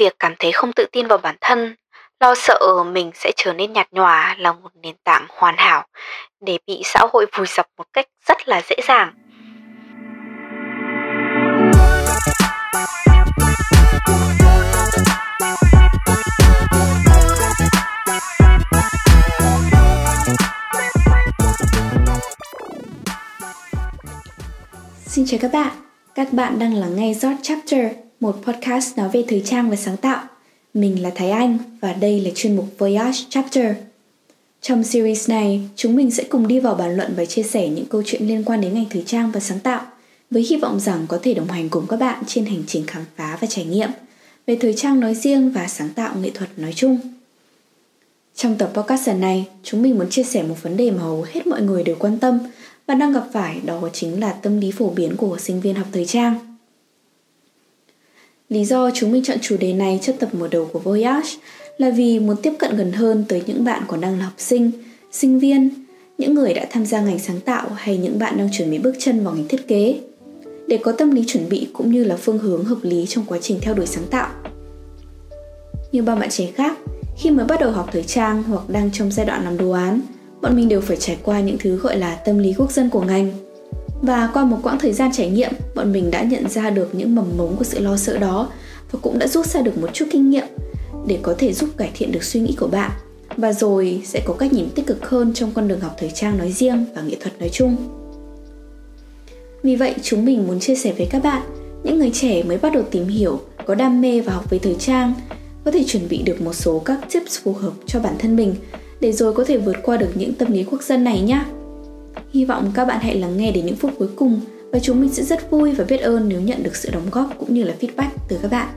Việc cảm thấy không tự tin vào bản thân, lo sợ mình sẽ trở nên nhạt nhòa là một nền tảng hoàn hảo để bị xã hội vùi dập một cách rất là dễ dàng. Xin chào các bạn, các bạn đang lắng nghe Zod Chapter, một podcast nói về thời trang và sáng tạo. Mình là Thái Anh và đây là chuyên mục Voyage Chapter. Trong series này, chúng mình sẽ cùng đi vào bàn luận và chia sẻ những câu chuyện liên quan đến ngành thời trang và sáng tạo, với hy vọng rằng có thể đồng hành cùng các bạn trên hành trình khám phá và trải nghiệm về thời trang nói riêng và sáng tạo nghệ thuật nói chung. Trong tập podcast lần này, chúng mình muốn chia sẻ một vấn đề mà hầu hết mọi người đều quan tâm – và đang gặp phải đó chính là tâm lý phổ biến của sinh viên học thời trang. Lý do chúng mình chọn chủ đề này cho tập mở đầu của Voyage là vì muốn tiếp cận gần hơn tới những bạn còn đang là học sinh, sinh viên, những người đã tham gia ngành sáng tạo hay những bạn đang chuẩn bị bước chân vào ngành thiết kế để có tâm lý chuẩn bị cũng như là phương hướng hợp lý trong quá trình theo đuổi sáng tạo. Như bao bạn trẻ khác, khi mới bắt đầu học thời trang hoặc đang trong giai đoạn làm đồ án, bọn mình đều phải trải qua những thứ gọi là tâm lý quốc dân của ngành. Và qua một quãng thời gian trải nghiệm, bọn mình đã nhận ra được những mầm mống của sự lo sợ đó và cũng đã rút ra được một chút kinh nghiệm để có thể giúp cải thiện được suy nghĩ của bạn và rồi sẽ có cách nhìn tích cực hơn trong con đường học thời trang nói riêng và nghệ thuật nói chung. Vì vậy, chúng mình muốn chia sẻ với các bạn, những người trẻ mới bắt đầu tìm hiểu, có đam mê và học về thời trang, có thể chuẩn bị được một số các tips phù hợp cho bản thân mình để rồi có thể vượt qua được những tâm lý quốc dân này nhé. Hy vọng các bạn hãy lắng nghe đến những phút cuối cùng và chúng mình sẽ rất vui và biết ơn nếu nhận được sự đóng góp cũng như là feedback từ các bạn.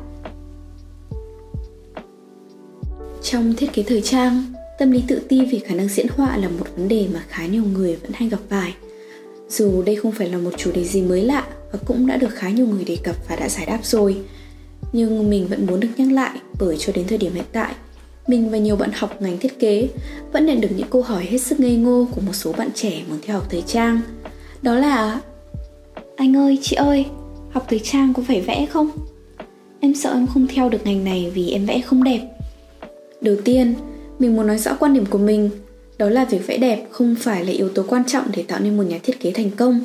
Trong thiết kế thời trang, tâm lý tự ti vì khả năng diễn họa là một vấn đề mà khá nhiều người vẫn hay gặp phải. Dù đây không phải là một chủ đề gì mới lạ và cũng đã được khá nhiều người đề cập và đã giải đáp rồi, nhưng mình vẫn muốn được nhắc lại bởi cho đến thời điểm hiện tại, mình và nhiều bạn học ngành thiết kế vẫn nhận được những câu hỏi hết sức ngây ngô của một số bạn trẻ muốn theo học thời trang. Đó là Anh ơi, chị ơi, học thời trang có phải vẽ không? Em sợ em không theo được ngành này vì em vẽ không đẹp. Đầu tiên, mình muốn nói rõ quan điểm của mình đó là việc vẽ đẹp không phải là yếu tố quan trọng để tạo nên một nhà thiết kế thành công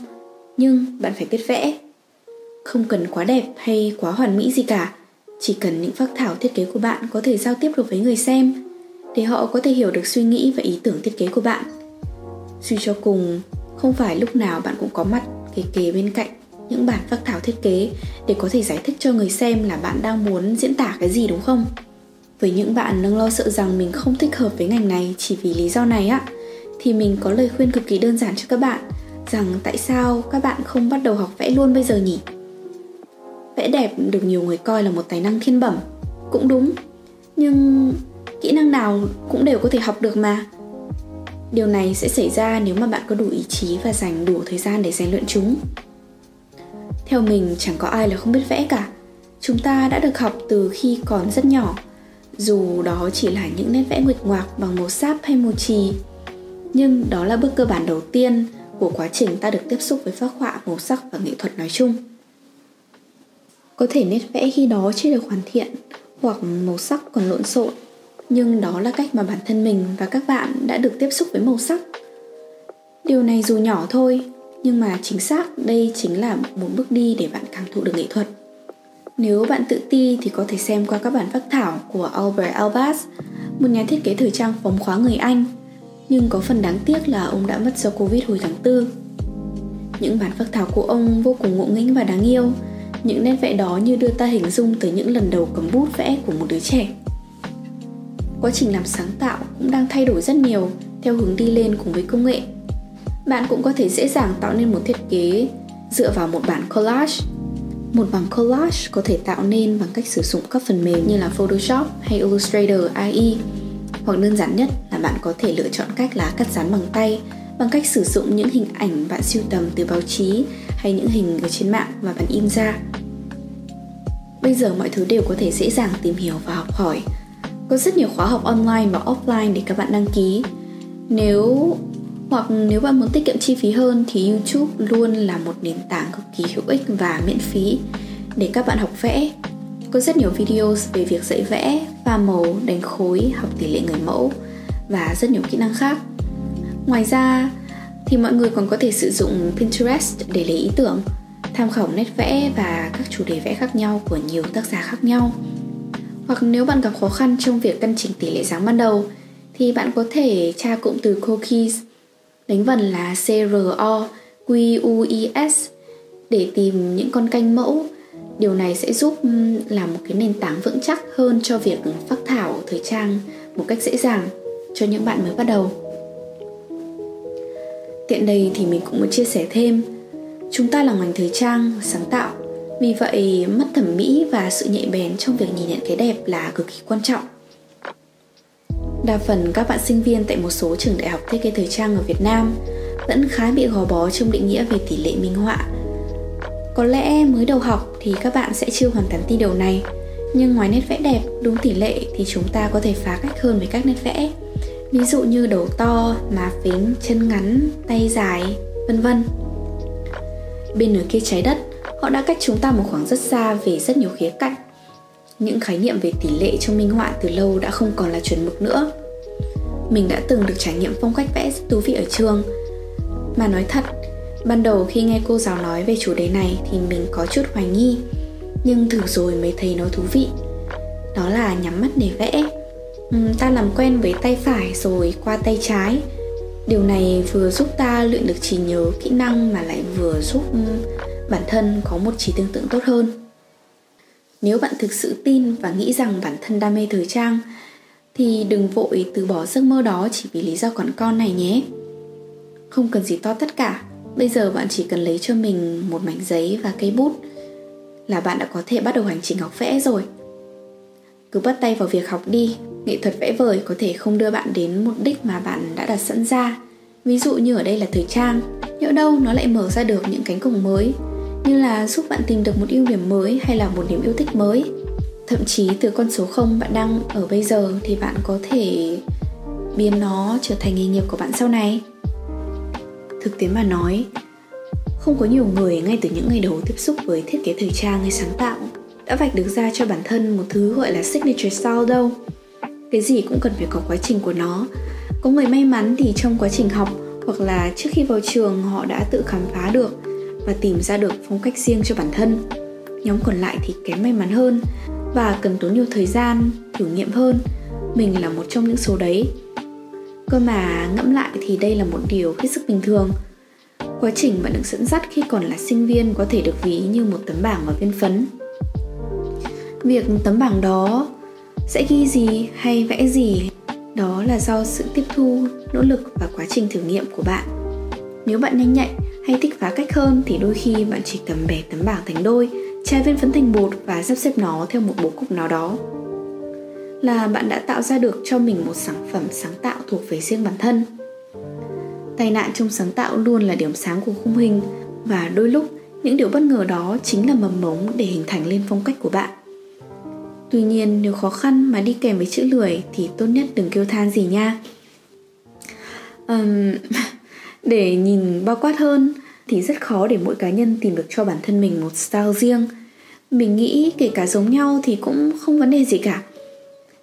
nhưng bạn phải biết vẽ không cần quá đẹp hay quá hoàn mỹ gì cả chỉ cần những phác thảo thiết kế của bạn có thể giao tiếp được với người xem, để họ có thể hiểu được suy nghĩ và ý tưởng thiết kế của bạn. Suy cho cùng, không phải lúc nào bạn cũng có mặt kề kề bên cạnh những bản phác thảo thiết kế để có thể giải thích cho người xem là bạn đang muốn diễn tả cái gì, đúng không? Với những bạn đang lo sợ rằng mình không thích hợp với ngành này chỉ vì lý do này á, thì mình có lời khuyên cực kỳ đơn giản cho các bạn rằng tại sao các bạn không bắt đầu học vẽ luôn bây giờ nhỉ? Vẽ đẹp được nhiều người coi là một tài năng thiên bẩm. Cũng đúng, nhưng kỹ năng nào cũng đều có thể học được mà. Điều này sẽ xảy ra nếu mà bạn có đủ ý chí và dành đủ thời gian để rèn luyện chúng. Theo mình, chẳng có ai là không biết vẽ cả. Chúng ta đã được học từ khi còn rất nhỏ. Dù đó chỉ là những nét vẽ nguệch ngoạc bằng màu sáp hay màu chì, nhưng đó là bước cơ bản đầu tiên của quá trình ta được tiếp xúc với phác họa, màu sắc và nghệ thuật nói chung có thể nét vẽ khi đó chưa được hoàn thiện hoặc màu sắc còn lộn xộn, nhưng đó là cách mà bản thân mình và các bạn đã được tiếp xúc với màu sắc. Điều này dù nhỏ thôi, nhưng mà chính xác đây chính là một bước đi để bạn cảm thụ được nghệ thuật. Nếu bạn tự ti thì có thể xem qua các bản phác thảo của Albert Elbaz, một nhà thiết kế thời trang phóng khoáng người Anh. Nhưng có phần đáng tiếc là ông đã mất do Covid hồi tháng 4. Những bản phác thảo của ông vô cùng ngộ nghĩnh và đáng yêu, những nét vẽ đó như đưa ta hình dung tới những lần đầu cầm bút vẽ của một đứa trẻ. Quá trình làm sáng tạo cũng đang thay đổi rất nhiều, theo hướng đi lên cùng với công nghệ. Bạn cũng có thể dễ dàng tạo nên một thiết kế dựa vào một bản collage. Một bản collage có thể tạo nên bằng cách sử dụng các phần mềm như là Photoshop hay Illustrator AI hoặc đơn giản nhất là bạn có thể lựa chọn cách là cắt dán bằng tay bằng cách sử dụng những hình ảnh bạn sưu tầm từ báo chí hay những hình ở trên mạng và bạn in ra bây giờ mọi thứ đều có thể dễ dàng tìm hiểu và học hỏi có rất nhiều khóa học online và offline để các bạn đăng ký nếu hoặc nếu bạn muốn tiết kiệm chi phí hơn thì YouTube luôn là một nền tảng cực kỳ hữu ích và miễn phí để các bạn học vẽ. Có rất nhiều video về việc dạy vẽ, pha màu, đánh khối, học tỷ lệ người mẫu và rất nhiều kỹ năng khác. Ngoài ra thì mọi người còn có thể sử dụng Pinterest để lấy ý tưởng, tham khảo nét vẽ và các chủ đề vẽ khác nhau của nhiều tác giả khác nhau. Hoặc nếu bạn gặp khó khăn trong việc căn chỉnh tỷ lệ dáng ban đầu thì bạn có thể tra cụm từ cookies đánh vần là C R O Q U I S để tìm những con canh mẫu. Điều này sẽ giúp làm một cái nền tảng vững chắc hơn cho việc phác thảo thời trang một cách dễ dàng cho những bạn mới bắt đầu. Tiện đây thì mình cũng muốn chia sẻ thêm. Chúng ta là ngành thời trang, sáng tạo. Vì vậy mắt thẩm mỹ và sự nhạy bén trong việc nhìn nhận cái đẹp là cực kỳ quan trọng. Đa phần các bạn sinh viên tại một số trường đại học thiết kế thời trang ở Việt Nam vẫn khá bị gò bó trong định nghĩa về tỷ lệ minh họa. Có lẽ mới đầu học thì các bạn sẽ chưa hoàn toàn tin điều này, nhưng ngoài nét vẽ đẹp đúng tỷ lệ thì chúng ta có thể phá cách hơn với các nét vẽ ví dụ như đầu to, má phím, chân ngắn, tay dài, vân vân. Bên nửa kia trái đất, họ đã cách chúng ta một khoảng rất xa về rất nhiều khía cạnh. Những khái niệm về tỷ lệ trong minh họa từ lâu đã không còn là chuẩn mực nữa. Mình đã từng được trải nghiệm phong cách vẽ rất thú vị ở trường. Mà nói thật, ban đầu khi nghe cô giáo nói về chủ đề này thì mình có chút hoài nghi, nhưng thử rồi mới thấy nó thú vị. Đó là nhắm mắt để vẽ Ừ, ta làm quen với tay phải rồi qua tay trái. Điều này vừa giúp ta luyện được trí nhớ, kỹ năng mà lại vừa giúp ừ, bản thân có một trí tưởng tượng tốt hơn. Nếu bạn thực sự tin và nghĩ rằng bản thân đam mê thời trang, thì đừng vội từ bỏ giấc mơ đó chỉ vì lý do còn con này nhé. Không cần gì to tất cả. Bây giờ bạn chỉ cần lấy cho mình một mảnh giấy và cây bút là bạn đã có thể bắt đầu hành trình học vẽ rồi. Cứ bắt tay vào việc học đi nghệ thuật vẽ vời có thể không đưa bạn đến mục đích mà bạn đã đặt sẵn ra. Ví dụ như ở đây là thời trang, nhỡ đâu nó lại mở ra được những cánh cổng mới, như là giúp bạn tìm được một ưu điểm mới hay là một niềm yêu thích mới. Thậm chí từ con số không bạn đang ở bây giờ thì bạn có thể biến nó trở thành nghề nghiệp của bạn sau này. Thực tế mà nói, không có nhiều người ngay từ những ngày đầu tiếp xúc với thiết kế thời trang hay sáng tạo đã vạch được ra cho bản thân một thứ gọi là signature style đâu cái gì cũng cần phải có quá trình của nó. Có người may mắn thì trong quá trình học, hoặc là trước khi vào trường họ đã tự khám phá được và tìm ra được phong cách riêng cho bản thân. Nhóm còn lại thì kém may mắn hơn và cần tốn nhiều thời gian, thử nghiệm hơn. Mình là một trong những số đấy. Cơ mà ngẫm lại thì đây là một điều hết sức bình thường. Quá trình bạn được dẫn dắt khi còn là sinh viên có thể được ví như một tấm bảng và viên phấn. Việc tấm bảng đó sẽ ghi gì hay vẽ gì? Đó là do sự tiếp thu, nỗ lực và quá trình thử nghiệm của bạn. Nếu bạn nhanh nhạy hay thích phá cách hơn thì đôi khi bạn chỉ cần bẻ tấm bảng thành đôi chai viên phấn thành bột và sắp xếp nó theo một bố cục nào đó. Là bạn đã tạo ra được cho mình một sản phẩm sáng tạo thuộc về riêng bản thân. Tai nạn trong sáng tạo luôn là điểm sáng của khung hình và đôi lúc những điều bất ngờ đó chính là mầm mống để hình thành lên phong cách của bạn. Tuy nhiên nếu khó khăn mà đi kèm với chữ lười thì tốt nhất đừng kêu than gì nha. Um, để nhìn bao quát hơn thì rất khó để mỗi cá nhân tìm được cho bản thân mình một style riêng. Mình nghĩ kể cả giống nhau thì cũng không vấn đề gì cả.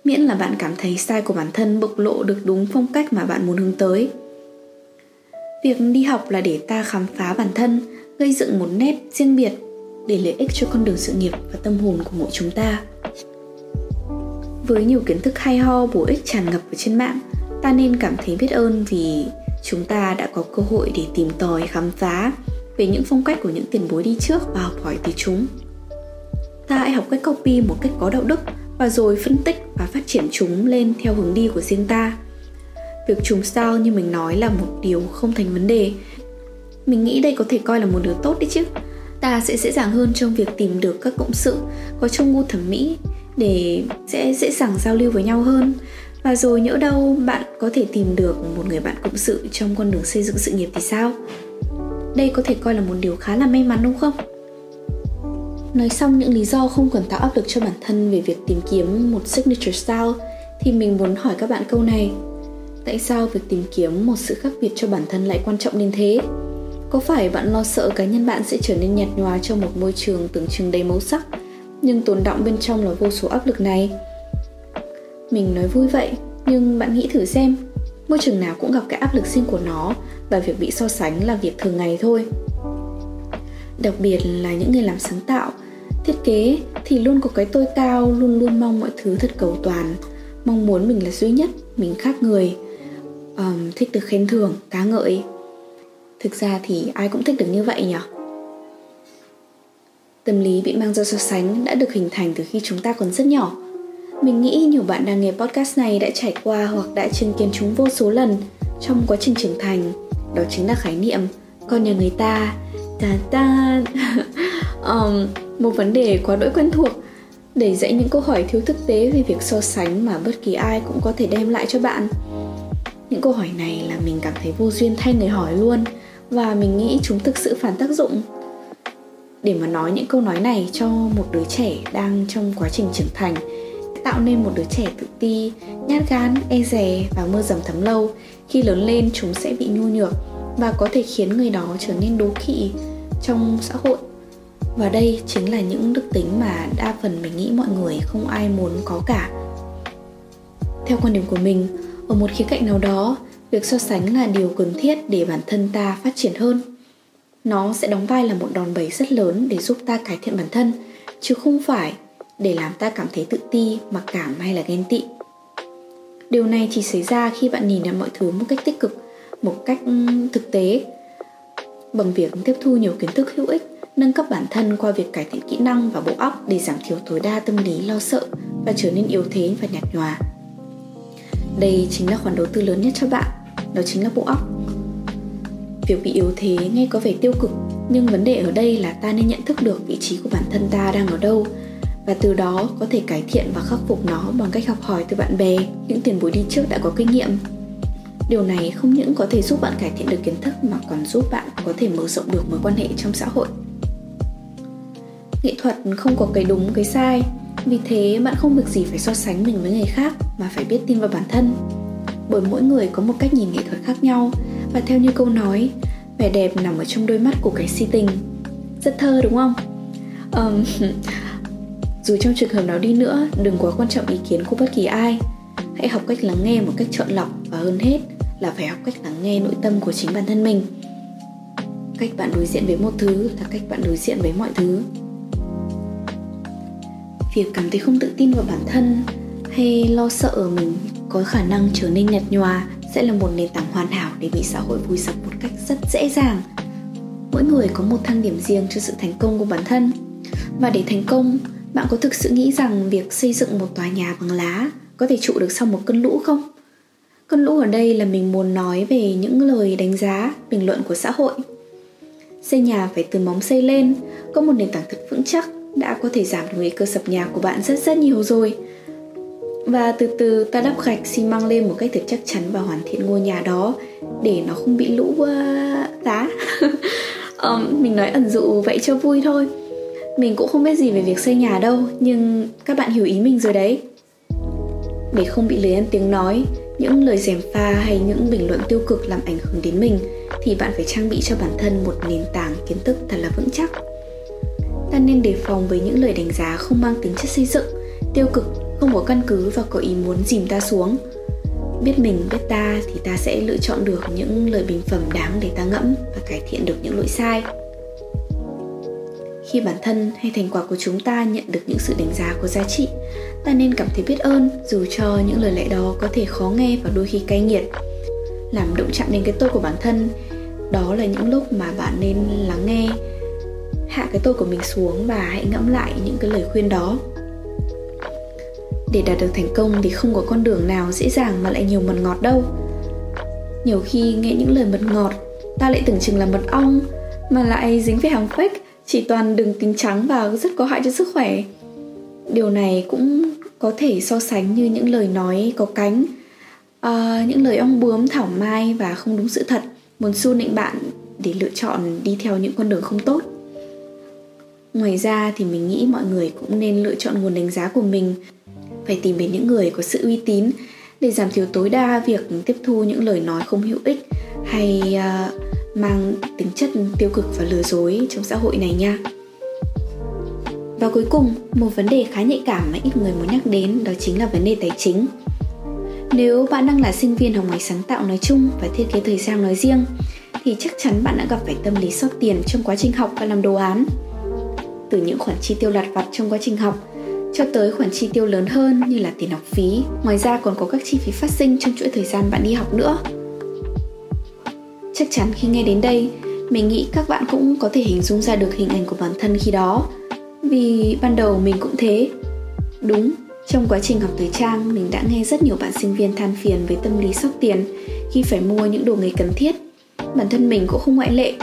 Miễn là bạn cảm thấy style của bản thân bộc lộ được đúng phong cách mà bạn muốn hướng tới. Việc đi học là để ta khám phá bản thân, gây dựng một nét riêng biệt để lợi ích cho con đường sự nghiệp và tâm hồn của mỗi chúng ta. Với nhiều kiến thức hay ho bổ ích tràn ngập ở trên mạng, ta nên cảm thấy biết ơn vì chúng ta đã có cơ hội để tìm tòi khám phá về những phong cách của những tiền bối đi trước và học hỏi từ chúng. Ta hãy học cách copy một cách có đạo đức và rồi phân tích và phát triển chúng lên theo hướng đi của riêng ta. Việc trùng sao như mình nói là một điều không thành vấn đề. Mình nghĩ đây có thể coi là một điều tốt đấy chứ. Ta sẽ dễ dàng hơn trong việc tìm được các cộng sự có chung gu thẩm mỹ để sẽ dễ dàng giao lưu với nhau hơn. Và rồi nhỡ đâu bạn có thể tìm được một người bạn cộng sự trong con đường xây dựng sự nghiệp thì sao? Đây có thể coi là một điều khá là may mắn đúng không? Nói xong những lý do không cần tạo áp lực cho bản thân về việc tìm kiếm một signature style thì mình muốn hỏi các bạn câu này. Tại sao việc tìm kiếm một sự khác biệt cho bản thân lại quan trọng đến thế? Có phải bạn lo sợ cá nhân bạn sẽ trở nên nhạt nhòa trong một môi trường tưởng chừng đầy màu sắc? Nhưng tồn động bên trong là vô số áp lực này. Mình nói vui vậy nhưng bạn nghĩ thử xem môi trường nào cũng gặp cái áp lực riêng của nó và việc bị so sánh là việc thường ngày thôi. Đặc biệt là những người làm sáng tạo thiết kế thì luôn có cái tôi cao luôn luôn mong mọi thứ thật cầu toàn mong muốn mình là duy nhất mình khác người. Um, thích được khen thưởng ca ngợi. Thực ra thì ai cũng thích được như vậy nhỉ? Tâm lý bị mang ra so sánh đã được hình thành từ khi chúng ta còn rất nhỏ. Mình nghĩ nhiều bạn đang nghe podcast này đã trải qua hoặc đã chứng kiến chúng vô số lần trong quá trình trưởng thành. Đó chính là khái niệm con nhà người ta. Ta ta. Um, một vấn đề quá đỗi quen thuộc. Để dạy những câu hỏi thiếu thực tế về việc so sánh mà bất kỳ ai cũng có thể đem lại cho bạn. Những câu hỏi này là mình cảm thấy vô duyên thay người hỏi luôn và mình nghĩ chúng thực sự phản tác dụng để mà nói những câu nói này cho một đứa trẻ đang trong quá trình trưởng thành, tạo nên một đứa trẻ tự ti, nhát gan e dè và mưa dầm thấm lâu. Khi lớn lên, chúng sẽ bị nhu nhược và có thể khiến người đó trở nên đố kỵ trong xã hội. Và đây chính là những đức tính mà đa phần mình nghĩ mọi người không ai muốn có cả. Theo quan điểm của mình, ở một khía cạnh nào đó, việc so sánh là điều cần thiết để bản thân ta phát triển hơn nó sẽ đóng vai là một đòn bẩy rất lớn để giúp ta cải thiện bản thân, chứ không phải để làm ta cảm thấy tự ti, mặc cảm hay là ghen tị. Điều này chỉ xảy ra khi bạn nhìn nhận mọi thứ một cách tích cực, một cách ừ, thực tế. Bằng việc tiếp thu nhiều kiến thức hữu ích, nâng cấp bản thân qua việc cải thiện kỹ năng và bộ óc để giảm thiểu tối đa tâm lý lo sợ và trở nên yếu thế và nhạt nhòa. Đây chính là khoản đầu tư lớn nhất cho bạn, đó chính là bộ óc việc bị yếu thế nghe có vẻ tiêu cực, nhưng vấn đề ở đây là ta nên nhận thức được vị trí của bản thân ta đang ở đâu, và từ đó có thể cải thiện và khắc phục nó bằng cách học hỏi từ bạn bè, những tiền bối đi trước đã có kinh nghiệm. Điều này không những có thể giúp bạn cải thiện được kiến thức mà còn giúp bạn có thể mở rộng được mối quan hệ trong xã hội. Nghệ thuật không có cái đúng, cái sai. Vì thế, bạn không việc gì phải so sánh mình với người khác mà phải biết tin vào bản thân. Bởi mỗi người có một cách nhìn nghệ thuật khác nhau và theo như câu nói vẻ đẹp nằm ở trong đôi mắt của cái si tình. Rất thơ đúng không? Um, dù trong trường hợp nào đi nữa đừng quá quan trọng ý kiến của bất kỳ ai. Hãy học cách lắng nghe một cách chọn lọc và hơn hết là phải học cách lắng nghe nội tâm của chính bản thân mình. Cách bạn đối diện với một thứ là cách bạn đối diện với mọi thứ. Việc cảm thấy không tự tin vào bản thân hay lo sợ mình có khả năng trở nên nhạt nhòa sẽ là một nền tảng hoàn hảo để bị xã hội vùi dập một cách rất dễ dàng. Mỗi người có một thang điểm riêng cho sự thành công của bản thân. Và để thành công, bạn có thực sự nghĩ rằng việc xây dựng một tòa nhà bằng lá có thể trụ được sau một cơn lũ không? Cơn lũ ở đây là mình muốn nói về những lời đánh giá, bình luận của xã hội. Xây nhà phải từ móng xây lên, có một nền tảng thật vững chắc đã có thể giảm được nguy cơ sập nhà của bạn rất rất nhiều rồi và từ từ ta đắp gạch xi măng lên một cách thật chắc chắn và hoàn thiện ngôi nhà đó để nó không bị lũ uh, đá um, mình nói ẩn dụ vậy cho vui thôi. Mình cũng không biết gì về việc xây nhà đâu nhưng các bạn hiểu ý mình rồi đấy. Để không bị lấy ăn tiếng nói những lời gièm pha hay những bình luận tiêu cực làm ảnh hưởng đến mình thì bạn phải trang bị cho bản thân một nền tảng kiến thức thật là vững chắc. Ta nên đề phòng với những lời đánh giá không mang tính chất xây dựng tiêu cực không có căn cứ và có ý muốn dìm ta xuống. Biết mình, biết ta thì ta sẽ lựa chọn được những lời bình phẩm đáng để ta ngẫm và cải thiện được những lỗi sai. Khi bản thân hay thành quả của chúng ta nhận được những sự đánh giá có giá trị, ta nên cảm thấy biết ơn dù cho những lời lẽ đó có thể khó nghe và đôi khi cay nghiệt. Làm động chạm đến cái tôi của bản thân, đó là những lúc mà bạn nên lắng nghe. Hạ cái tôi của mình xuống và hãy ngẫm lại những cái lời khuyên đó để đạt được thành công thì không có con đường nào dễ dàng mà lại nhiều mật ngọt đâu. Nhiều khi nghe những lời mật ngọt ta lại tưởng chừng là mật ong mà lại dính với hàng fake chỉ toàn đường kính trắng và rất có hại cho sức khỏe. Điều này cũng có thể so sánh như những lời nói có cánh. À, những lời ong bướm thảo mai và không đúng sự thật muốn xu nịnh bạn để lựa chọn đi theo những con đường không tốt. Ngoài ra thì mình nghĩ mọi người cũng nên lựa chọn nguồn đánh giá của mình phải tìm đến những người có sự uy tín để giảm thiểu tối đa việc tiếp thu những lời nói không hữu ích hay uh, mang tính chất tiêu cực và lừa dối trong xã hội này nha Và cuối cùng, một vấn đề khá nhạy cảm mà ít người muốn nhắc đến đó chính là vấn đề tài chính. Nếu bạn đang là sinh viên học ngành sáng tạo nói chung và thiết kế thời gian nói riêng, thì chắc chắn bạn đã gặp phải tâm lý sót tiền trong quá trình học và làm đồ án. Từ những khoản chi tiêu lặt vặt trong quá trình học cho tới khoản chi tiêu lớn hơn như là tiền học phí, ngoài ra còn có các chi phí phát sinh trong chuỗi thời gian bạn đi học nữa. Chắc chắn khi nghe đến đây, mình nghĩ các bạn cũng có thể hình dung ra được hình ảnh của bản thân khi đó. Vì ban đầu mình cũng thế. Đúng, trong quá trình học thời trang, mình đã nghe rất nhiều bạn sinh viên than phiền với tâm lý sốc tiền khi phải mua những đồ nghề cần thiết. Bản thân mình cũng không ngoại lệ,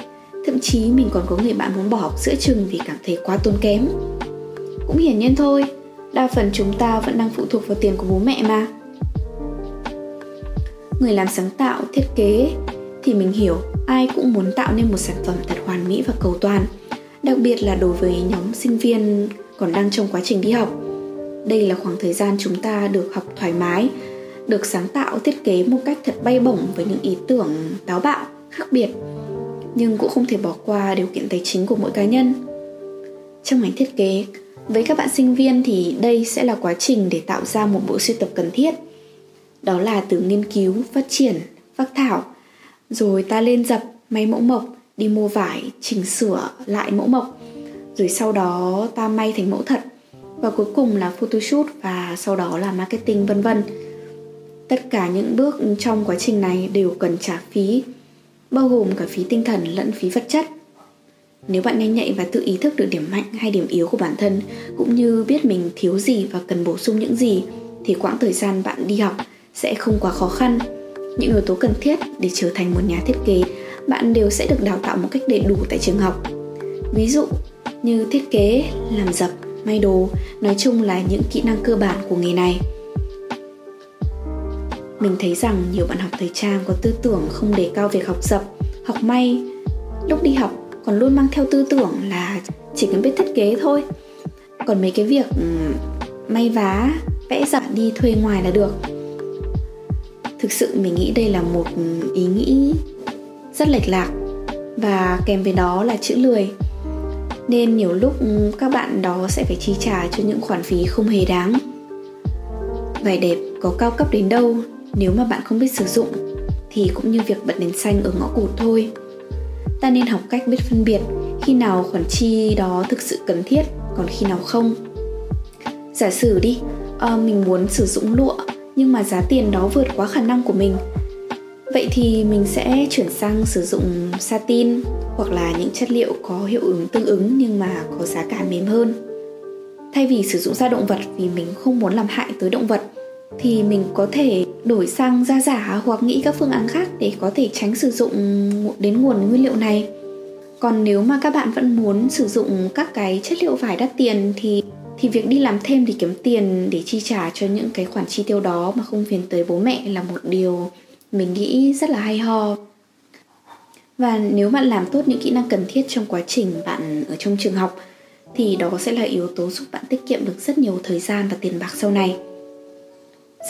thậm chí mình còn có người bạn muốn bỏ học giữa chừng vì cảm thấy quá tốn kém. Cũng hiển nhiên thôi, đa phần chúng ta vẫn đang phụ thuộc vào tiền của bố mẹ mà. Người làm sáng tạo, thiết kế thì mình hiểu ai cũng muốn tạo nên một sản phẩm thật hoàn mỹ và cầu toàn, đặc biệt là đối với nhóm sinh viên còn đang trong quá trình đi học đây là khoảng thời gian chúng ta được học thoải mái được sáng tạo thiết kế một cách thật bay bổng với những ý tưởng táo bạo khác biệt nhưng cũng không thể bỏ qua điều kiện tài chính của mỗi cá nhân trong ngành thiết kế với các bạn sinh viên thì đây sẽ là quá trình để tạo ra một bộ sưu tập cần thiết. Đó là từ nghiên cứu, phát triển phác thảo. Rồi ta lên dập may mẫu mộc, đi mua vải, chỉnh sửa lại mẫu mộc. Rồi sau đó ta may thành mẫu thật. Và cuối cùng là photoshoot và sau đó là marketing, vân vân. Tất cả những bước trong quá trình này đều cần trả phí, bao gồm cả phí tinh thần lẫn phí vật chất nếu bạn nhanh nhạy và tự ý thức được điểm mạnh hay điểm yếu của bản thân, cũng như biết mình thiếu gì và cần bổ sung những gì, thì quãng thời gian bạn đi học sẽ không quá khó khăn. Những yếu tố cần thiết để trở thành một nhà thiết kế, bạn đều sẽ được đào tạo một cách đầy đủ tại trường học. Ví dụ như thiết kế, làm dập, may đồ, nói chung là những kỹ năng cơ bản của nghề này. Mình thấy rằng nhiều bạn học thời trang có tư tưởng không đề cao việc học dập, học may. Lúc đi học còn luôn mang theo tư tưởng là chỉ cần biết thiết kế thôi. Còn mấy cái việc ừ, may vá, vẽ giặt đi thuê ngoài là được. Thực sự mình nghĩ đây là một ý nghĩ rất lệch lạc và kèm với đó là chữ lười. Nên nhiều lúc các bạn đó sẽ phải chi trả cho những khoản phí không hề đáng. Vải đẹp có cao cấp đến đâu, nếu mà bạn không biết sử dụng thì cũng như việc bật đèn xanh ở ngõ cụt thôi ta nên học cách biết phân biệt khi nào khoản chi đó thực sự cần thiết còn khi nào không. Giả sử đi à, mình muốn sử dụng lụa nhưng mà giá tiền đó vượt quá khả năng của mình. Vậy thì mình sẽ chuyển sang sử dụng satin hoặc là những chất liệu có hiệu ứng tương ứng nhưng mà có giá cả mềm hơn. Thay vì sử dụng da động vật vì mình không muốn làm hại tới động vật thì mình có thể đổi sang da giả hoặc nghĩ các phương án khác để có thể tránh sử dụng đến nguồn nguyên liệu này. Còn nếu mà các bạn vẫn muốn sử dụng các cái chất liệu vải đắt tiền thì thì việc đi làm thêm để kiếm tiền để chi trả cho những cái khoản chi tiêu đó mà không phiền tới bố mẹ là một điều mình nghĩ rất là hay ho. Và nếu bạn làm tốt những kỹ năng cần thiết trong quá trình bạn ở trong trường học, thì đó sẽ là yếu tố giúp bạn tiết kiệm được rất nhiều thời gian và tiền bạc sau này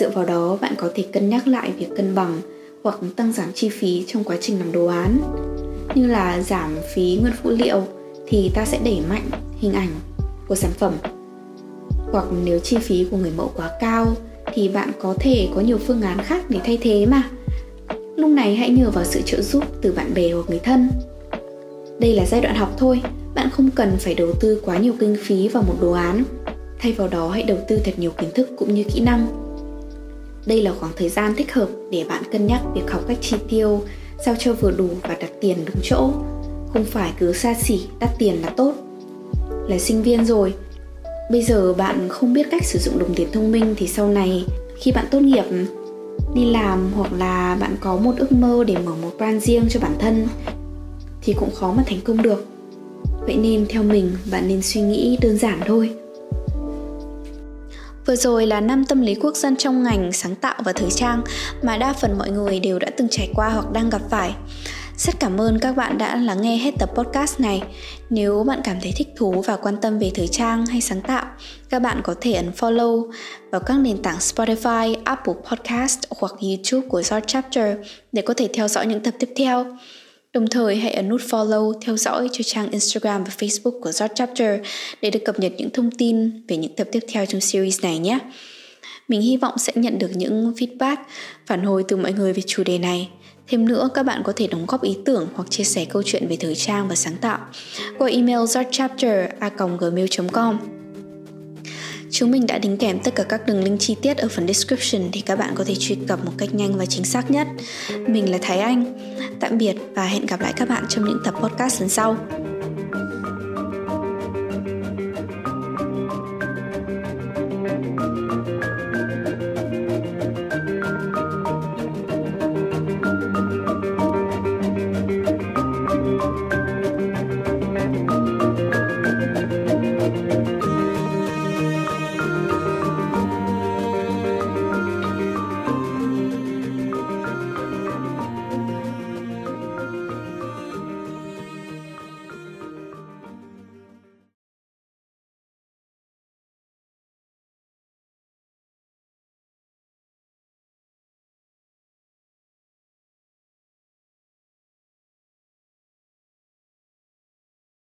dựa vào đó, bạn có thể cân nhắc lại việc cân bằng hoặc tăng giảm chi phí trong quá trình làm đồ án. Như là giảm phí nguyên phụ liệu thì ta sẽ đẩy mạnh hình ảnh của sản phẩm. Hoặc nếu chi phí của người mẫu quá cao thì bạn có thể có nhiều phương án khác để thay thế mà. Lúc này hãy nhờ vào sự trợ giúp từ bạn bè hoặc người thân. Đây là giai đoạn học thôi, bạn không cần phải đầu tư quá nhiều kinh phí vào một đồ án. Thay vào đó, hãy đầu tư thật nhiều kiến thức cũng như kỹ năng đây là khoảng thời gian thích hợp để bạn cân nhắc việc học cách chi tiêu, sao cho vừa đủ và đặt tiền đúng chỗ. Không phải cứ xa xỉ, đắt tiền là tốt. Là sinh viên rồi. Bây giờ bạn không biết cách sử dụng đồng tiền thông minh thì sau này, khi bạn tốt nghiệp, đi làm hoặc là bạn có một ước mơ để mở một brand riêng cho bản thân, thì cũng khó mà thành công được. Vậy nên theo mình, bạn nên suy nghĩ đơn giản thôi. Vừa rồi là năm tâm lý quốc dân trong ngành sáng tạo và thời trang mà đa phần mọi người đều đã từng trải qua hoặc đang gặp phải. Rất cảm ơn các bạn đã lắng nghe hết tập podcast này. Nếu bạn cảm thấy thích thú và quan tâm về thời trang hay sáng tạo, các bạn có thể ấn follow vào các nền tảng Spotify, Apple Podcast hoặc YouTube của George Chapter để có thể theo dõi những tập tiếp theo. Đồng thời hãy ấn nút follow, theo dõi cho trang Instagram và Facebook của Zod Chapter để được cập nhật những thông tin về những tập tiếp theo trong series này nhé. Mình hy vọng sẽ nhận được những feedback, phản hồi từ mọi người về chủ đề này. Thêm nữa, các bạn có thể đóng góp ý tưởng hoặc chia sẻ câu chuyện về thời trang và sáng tạo qua email zotchapter.gmail.com Chúng mình đã đính kèm tất cả các đường link chi tiết ở phần description để các bạn có thể truy cập một cách nhanh và chính xác nhất. Mình là Thái Anh. Tạm biệt và hẹn gặp lại các bạn trong những tập podcast lần sau.